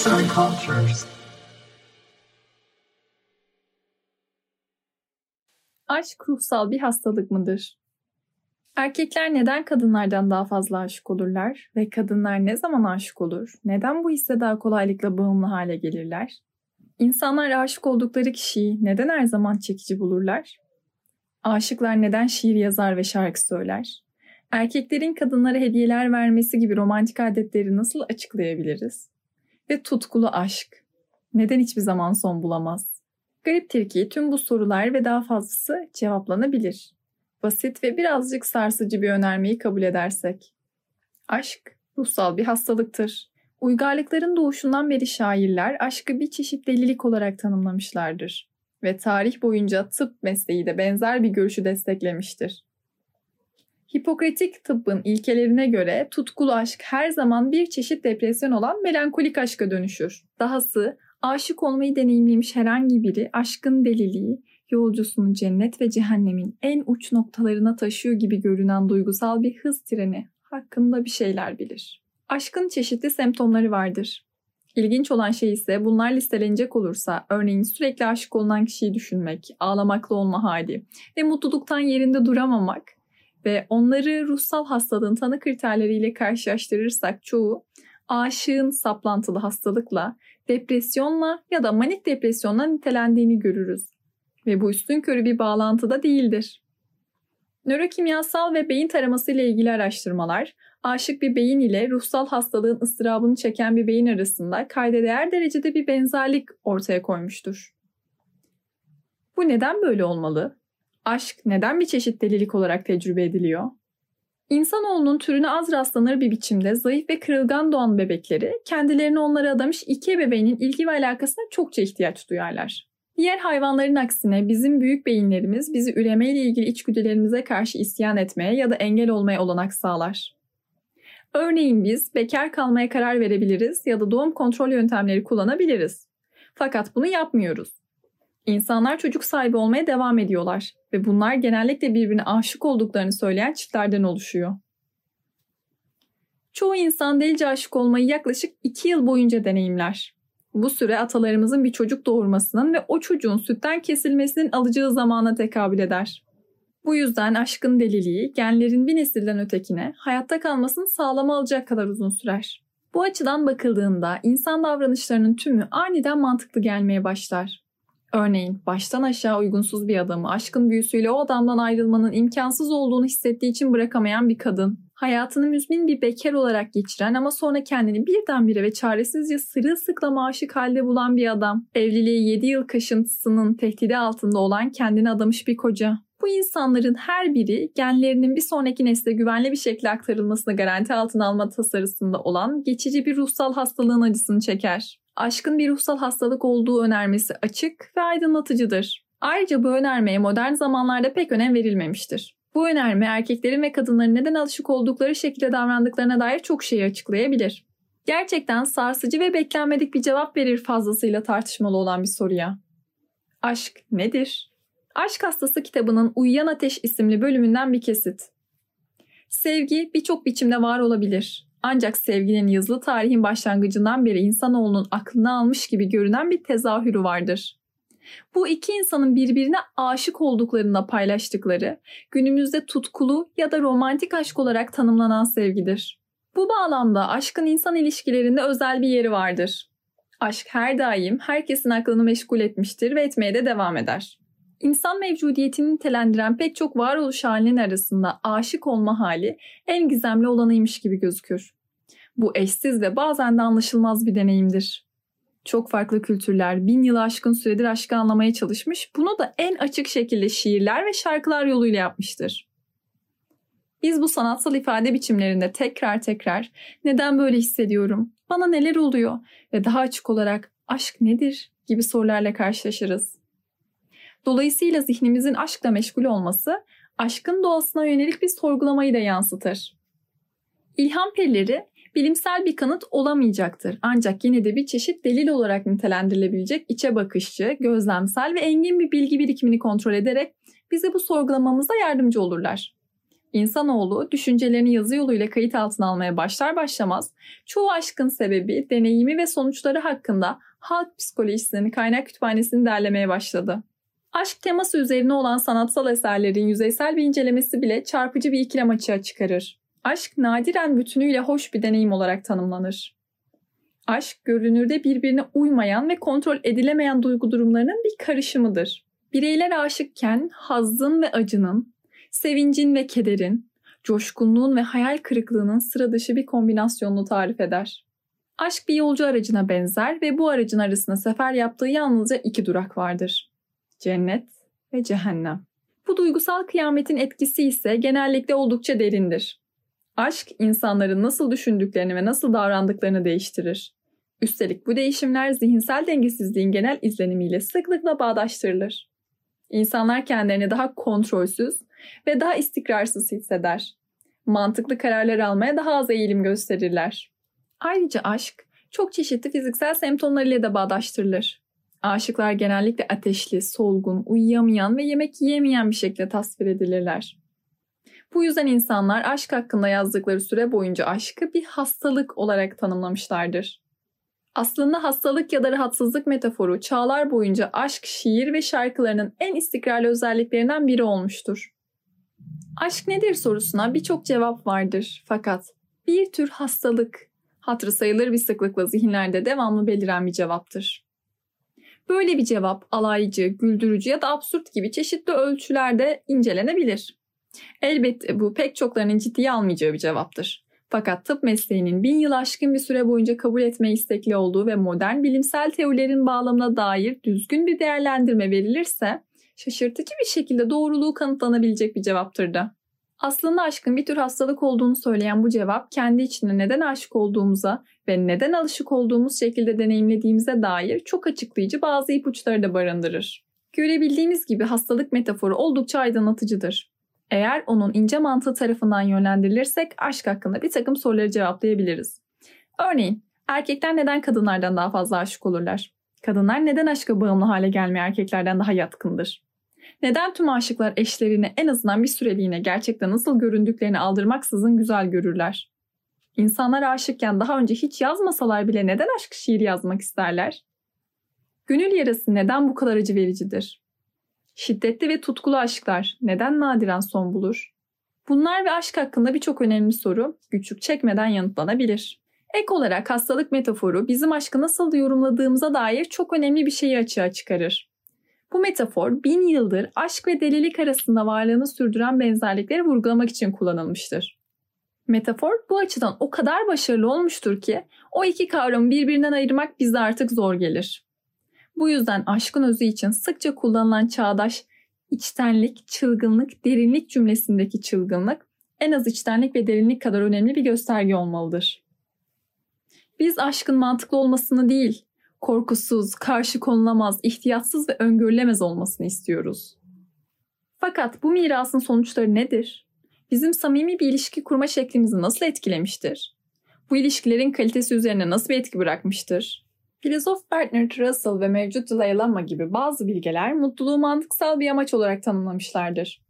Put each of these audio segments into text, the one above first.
Arts and Cultures. Aşk ruhsal bir hastalık mıdır? Erkekler neden kadınlardan daha fazla aşık olurlar ve kadınlar ne zaman aşık olur? Neden bu hisse daha kolaylıkla bağımlı hale gelirler? İnsanlar aşık oldukları kişiyi neden her zaman çekici bulurlar? Aşıklar neden şiir yazar ve şarkı söyler? Erkeklerin kadınlara hediyeler vermesi gibi romantik adetleri nasıl açıklayabiliriz? Ve tutkulu aşk neden hiçbir zaman son bulamaz? Gariptir ki tüm bu sorular ve daha fazlası cevaplanabilir. Basit ve birazcık sarsıcı bir önermeyi kabul edersek. Aşk ruhsal bir hastalıktır. Uygarlıkların doğuşundan beri şairler aşkı bir çeşit delilik olarak tanımlamışlardır ve tarih boyunca tıp mesleği de benzer bir görüşü desteklemiştir. Hipokratik tıbbın ilkelerine göre tutkulu aşk her zaman bir çeşit depresyon olan melankolik aşka dönüşür. Dahası aşık olmayı deneyimlemiş herhangi biri aşkın deliliği, yolcusunu cennet ve cehennemin en uç noktalarına taşıyor gibi görünen duygusal bir hız treni hakkında bir şeyler bilir. Aşkın çeşitli semptomları vardır. İlginç olan şey ise bunlar listelenecek olursa örneğin sürekli aşık olunan kişiyi düşünmek, ağlamaklı olma hali ve mutluluktan yerinde duramamak ve onları ruhsal hastalığın tanı kriterleriyle karşılaştırırsak çoğu aşığın saplantılı hastalıkla, depresyonla ya da manik depresyonla nitelendiğini görürüz. Ve bu üstün körü bir bağlantıda değildir. Nörokimyasal ve beyin taraması ile ilgili araştırmalar, aşık bir beyin ile ruhsal hastalığın ıstırabını çeken bir beyin arasında kayda değer derecede bir benzerlik ortaya koymuştur. Bu neden böyle olmalı? Aşk neden bir çeşit delilik olarak tecrübe ediliyor? İnsanoğlunun türüne az rastlanır bir biçimde zayıf ve kırılgan doğan bebekleri kendilerini onlara adamış iki ebeveynin ilgi ve alakasına çokça ihtiyaç duyarlar. Diğer hayvanların aksine bizim büyük beyinlerimiz bizi üreme ile ilgili içgüdülerimize karşı isyan etmeye ya da engel olmaya olanak sağlar. Örneğin biz bekar kalmaya karar verebiliriz ya da doğum kontrol yöntemleri kullanabiliriz. Fakat bunu yapmıyoruz. İnsanlar çocuk sahibi olmaya devam ediyorlar ve bunlar genellikle birbirine aşık olduklarını söyleyen çiftlerden oluşuyor. Çoğu insan delice aşık olmayı yaklaşık 2 yıl boyunca deneyimler. Bu süre atalarımızın bir çocuk doğurmasının ve o çocuğun sütten kesilmesinin alacağı zamana tekabül eder. Bu yüzden aşkın deliliği genlerin bir nesilden ötekine hayatta kalmasını sağlama alacak kadar uzun sürer. Bu açıdan bakıldığında insan davranışlarının tümü aniden mantıklı gelmeye başlar. Örneğin baştan aşağı uygunsuz bir adamı aşkın büyüsüyle o adamdan ayrılmanın imkansız olduğunu hissettiği için bırakamayan bir kadın. Hayatını müzmin bir bekar olarak geçiren ama sonra kendini birdenbire ve çaresizce sırılsıklam aşık halde bulan bir adam. Evliliği 7 yıl kaşıntısının tehdidi altında olan kendini adamış bir koca. Bu insanların her biri genlerinin bir sonraki nesle güvenli bir şekilde aktarılmasını garanti altına alma tasarısında olan geçici bir ruhsal hastalığın acısını çeker. Aşkın bir ruhsal hastalık olduğu önermesi açık ve aydınlatıcıdır. Ayrıca bu önermeye modern zamanlarda pek önem verilmemiştir. Bu önerme erkeklerin ve kadınların neden alışık oldukları şekilde davrandıklarına dair çok şeyi açıklayabilir. Gerçekten sarsıcı ve beklenmedik bir cevap verir fazlasıyla tartışmalı olan bir soruya. Aşk nedir? Aşk Hastası kitabının Uyuyan Ateş isimli bölümünden bir kesit. Sevgi birçok biçimde var olabilir. Ancak sevginin yazılı tarihin başlangıcından beri insanoğlunun aklını almış gibi görünen bir tezahürü vardır. Bu iki insanın birbirine aşık olduklarında paylaştıkları, günümüzde tutkulu ya da romantik aşk olarak tanımlanan sevgidir. Bu bağlamda aşkın insan ilişkilerinde özel bir yeri vardır. Aşk her daim herkesin aklını meşgul etmiştir ve etmeye de devam eder. İnsan mevcudiyetini nitelendiren pek çok varoluş halinin arasında aşık olma hali en gizemli olanıymış gibi gözükür. Bu eşsiz ve bazen de anlaşılmaz bir deneyimdir. Çok farklı kültürler bin yılı aşkın süredir aşkı anlamaya çalışmış, bunu da en açık şekilde şiirler ve şarkılar yoluyla yapmıştır. Biz bu sanatsal ifade biçimlerinde tekrar tekrar neden böyle hissediyorum, bana neler oluyor ve daha açık olarak aşk nedir gibi sorularla karşılaşırız. Dolayısıyla zihnimizin aşkla meşgul olması aşkın doğasına yönelik bir sorgulamayı da yansıtır. İlham perileri bilimsel bir kanıt olamayacaktır. Ancak yine de bir çeşit delil olarak nitelendirilebilecek içe bakışçı, gözlemsel ve engin bir bilgi birikimini kontrol ederek bize bu sorgulamamızda yardımcı olurlar. İnsanoğlu düşüncelerini yazı yoluyla kayıt altına almaya başlar başlamaz çoğu aşkın sebebi, deneyimi ve sonuçları hakkında halk psikolojisinin kaynak kütüphanesini derlemeye başladı. Aşk teması üzerine olan sanatsal eserlerin yüzeysel bir incelemesi bile çarpıcı bir ikilem açığa çıkarır. Aşk nadiren bütünüyle hoş bir deneyim olarak tanımlanır. Aşk görünürde birbirine uymayan ve kontrol edilemeyen duygu durumlarının bir karışımıdır. Bireyler aşıkken hazzın ve acının, sevincin ve kederin, coşkunluğun ve hayal kırıklığının sıra dışı bir kombinasyonunu tarif eder. Aşk bir yolcu aracına benzer ve bu aracın arasında sefer yaptığı yalnızca iki durak vardır. Cennet ve cehennem. Bu duygusal kıyametin etkisi ise genellikle oldukça derindir. Aşk insanların nasıl düşündüklerini ve nasıl davrandıklarını değiştirir. Üstelik bu değişimler zihinsel dengesizliğin genel izlenimiyle sıklıkla bağdaştırılır. İnsanlar kendilerini daha kontrolsüz ve daha istikrarsız hisseder. Mantıklı kararlar almaya daha az eğilim gösterirler. Ayrıca aşk çok çeşitli fiziksel semptomlarıyla da bağdaştırılır. Aşıklar genellikle ateşli, solgun, uyuyamayan ve yemek yiyemeyen bir şekilde tasvir edilirler. Bu yüzden insanlar aşk hakkında yazdıkları süre boyunca aşkı bir hastalık olarak tanımlamışlardır. Aslında hastalık ya da rahatsızlık metaforu çağlar boyunca aşk, şiir ve şarkılarının en istikrarlı özelliklerinden biri olmuştur. Aşk nedir sorusuna birçok cevap vardır fakat bir tür hastalık, hatırı sayılır bir sıklıkla zihinlerde devamlı beliren bir cevaptır. Böyle bir cevap alaycı, güldürücü ya da absürt gibi çeşitli ölçülerde incelenebilir. Elbette bu pek çoklarının ciddiye almayacağı bir cevaptır. Fakat tıp mesleğinin bin yıl aşkın bir süre boyunca kabul etmeye istekli olduğu ve modern bilimsel teorilerin bağlamına dair düzgün bir değerlendirme verilirse şaşırtıcı bir şekilde doğruluğu kanıtlanabilecek bir cevaptır da. Aslında aşkın bir tür hastalık olduğunu söyleyen bu cevap kendi içinde neden aşık olduğumuza ve neden alışık olduğumuz şekilde deneyimlediğimize dair çok açıklayıcı bazı ipuçları da barındırır. Görebildiğimiz gibi hastalık metaforu oldukça aydınlatıcıdır. Eğer onun ince mantığı tarafından yönlendirilirsek aşk hakkında bir takım soruları cevaplayabiliriz. Örneğin erkekler neden kadınlardan daha fazla aşık olurlar? Kadınlar neden aşka bağımlı hale gelmeye erkeklerden daha yatkındır? Neden tüm aşıklar eşlerini en azından bir süreliğine gerçekten nasıl göründüklerini aldırmaksızın güzel görürler? İnsanlar aşıkken daha önce hiç yazmasalar bile neden aşk şiiri yazmak isterler? Gönül yarası neden bu kadar acı vericidir? Şiddetli ve tutkulu aşklar neden nadiren son bulur? Bunlar ve aşk hakkında birçok önemli soru güçlük çekmeden yanıtlanabilir. Ek olarak hastalık metaforu bizim aşkı nasıl yorumladığımıza dair çok önemli bir şeyi açığa çıkarır. Bu metafor bin yıldır aşk ve delilik arasında varlığını sürdüren benzerlikleri vurgulamak için kullanılmıştır. Metafor bu açıdan o kadar başarılı olmuştur ki o iki kavramı birbirinden ayırmak bize artık zor gelir. Bu yüzden aşkın özü için sıkça kullanılan çağdaş içtenlik, çılgınlık, derinlik cümlesindeki çılgınlık en az içtenlik ve derinlik kadar önemli bir gösterge olmalıdır. Biz aşkın mantıklı olmasını değil, korkusuz, karşı konulamaz, ihtiyatsız ve öngörülemez olmasını istiyoruz. Fakat bu mirasın sonuçları nedir? Bizim samimi bir ilişki kurma şeklimizi nasıl etkilemiştir? Bu ilişkilerin kalitesi üzerine nasıl bir etki bırakmıştır? Filozof Bertrand Russell ve mevcut Dalai gibi bazı bilgeler mutluluğu mantıksal bir amaç olarak tanımlamışlardır.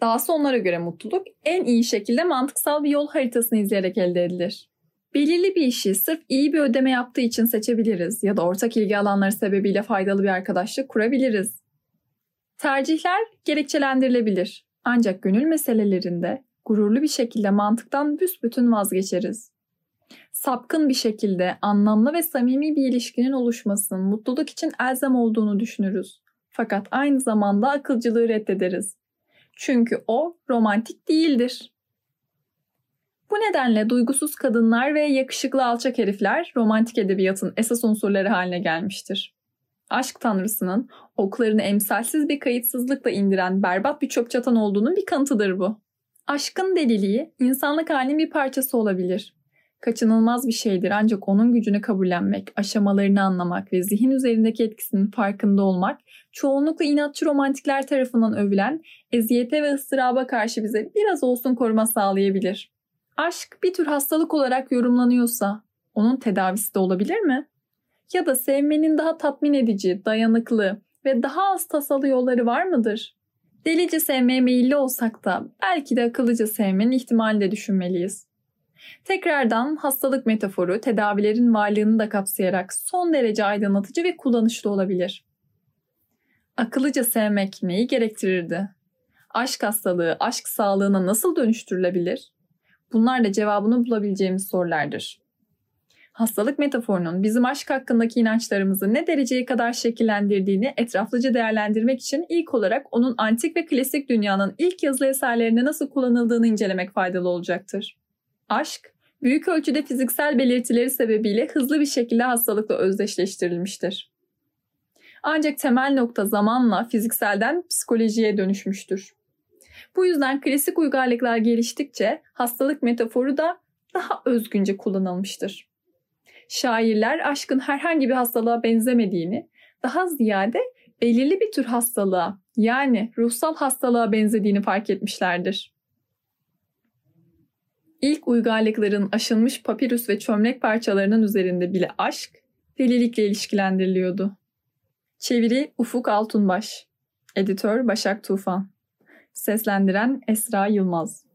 Dahası onlara göre mutluluk en iyi şekilde mantıksal bir yol haritasını izleyerek elde edilir. Belirli bir işi sırf iyi bir ödeme yaptığı için seçebiliriz ya da ortak ilgi alanları sebebiyle faydalı bir arkadaşlık kurabiliriz. Tercihler gerekçelendirilebilir ancak gönül meselelerinde gururlu bir şekilde mantıktan büsbütün vazgeçeriz. Sapkın bir şekilde anlamlı ve samimi bir ilişkinin oluşmasının mutluluk için elzem olduğunu düşünürüz. Fakat aynı zamanda akılcılığı reddederiz. Çünkü o romantik değildir. Bu nedenle duygusuz kadınlar ve yakışıklı alçak herifler romantik edebiyatın esas unsurları haline gelmiştir. Aşk tanrısının oklarını emsalsiz bir kayıtsızlıkla indiren berbat bir çöp çatan olduğunun bir kanıtıdır bu. Aşkın deliliği insanlık halinin bir parçası olabilir. Kaçınılmaz bir şeydir ancak onun gücünü kabullenmek, aşamalarını anlamak ve zihin üzerindeki etkisinin farkında olmak çoğunlukla inatçı romantikler tarafından övülen eziyete ve ıstıraba karşı bize biraz olsun koruma sağlayabilir. Aşk bir tür hastalık olarak yorumlanıyorsa onun tedavisi de olabilir mi? Ya da sevmenin daha tatmin edici, dayanıklı ve daha az tasalı yolları var mıdır? Delice sevmeye meyilli olsak da belki de akıllıca sevmenin ihtimalini de düşünmeliyiz. Tekrardan hastalık metaforu tedavilerin varlığını da kapsayarak son derece aydınlatıcı ve kullanışlı olabilir. Akıllıca sevmek neyi gerektirirdi? Aşk hastalığı aşk sağlığına nasıl dönüştürülebilir? Bunlar da cevabını bulabileceğimiz sorulardır. Hastalık metaforunun bizim aşk hakkındaki inançlarımızı ne dereceye kadar şekillendirdiğini etraflıca değerlendirmek için ilk olarak onun antik ve klasik dünyanın ilk yazılı eserlerinde nasıl kullanıldığını incelemek faydalı olacaktır. Aşk, büyük ölçüde fiziksel belirtileri sebebiyle hızlı bir şekilde hastalıkla özdeşleştirilmiştir. Ancak temel nokta zamanla fizikselden psikolojiye dönüşmüştür. Bu yüzden klasik uygarlıklar geliştikçe hastalık metaforu da daha özgünce kullanılmıştır. Şairler aşkın herhangi bir hastalığa benzemediğini, daha ziyade belirli bir tür hastalığa yani ruhsal hastalığa benzediğini fark etmişlerdir. İlk uygarlıkların aşınmış papirüs ve çömlek parçalarının üzerinde bile aşk delilikle ilişkilendiriliyordu. Çeviri Ufuk Altunbaş Editör Başak Tufan Seslendiren Esra Yılmaz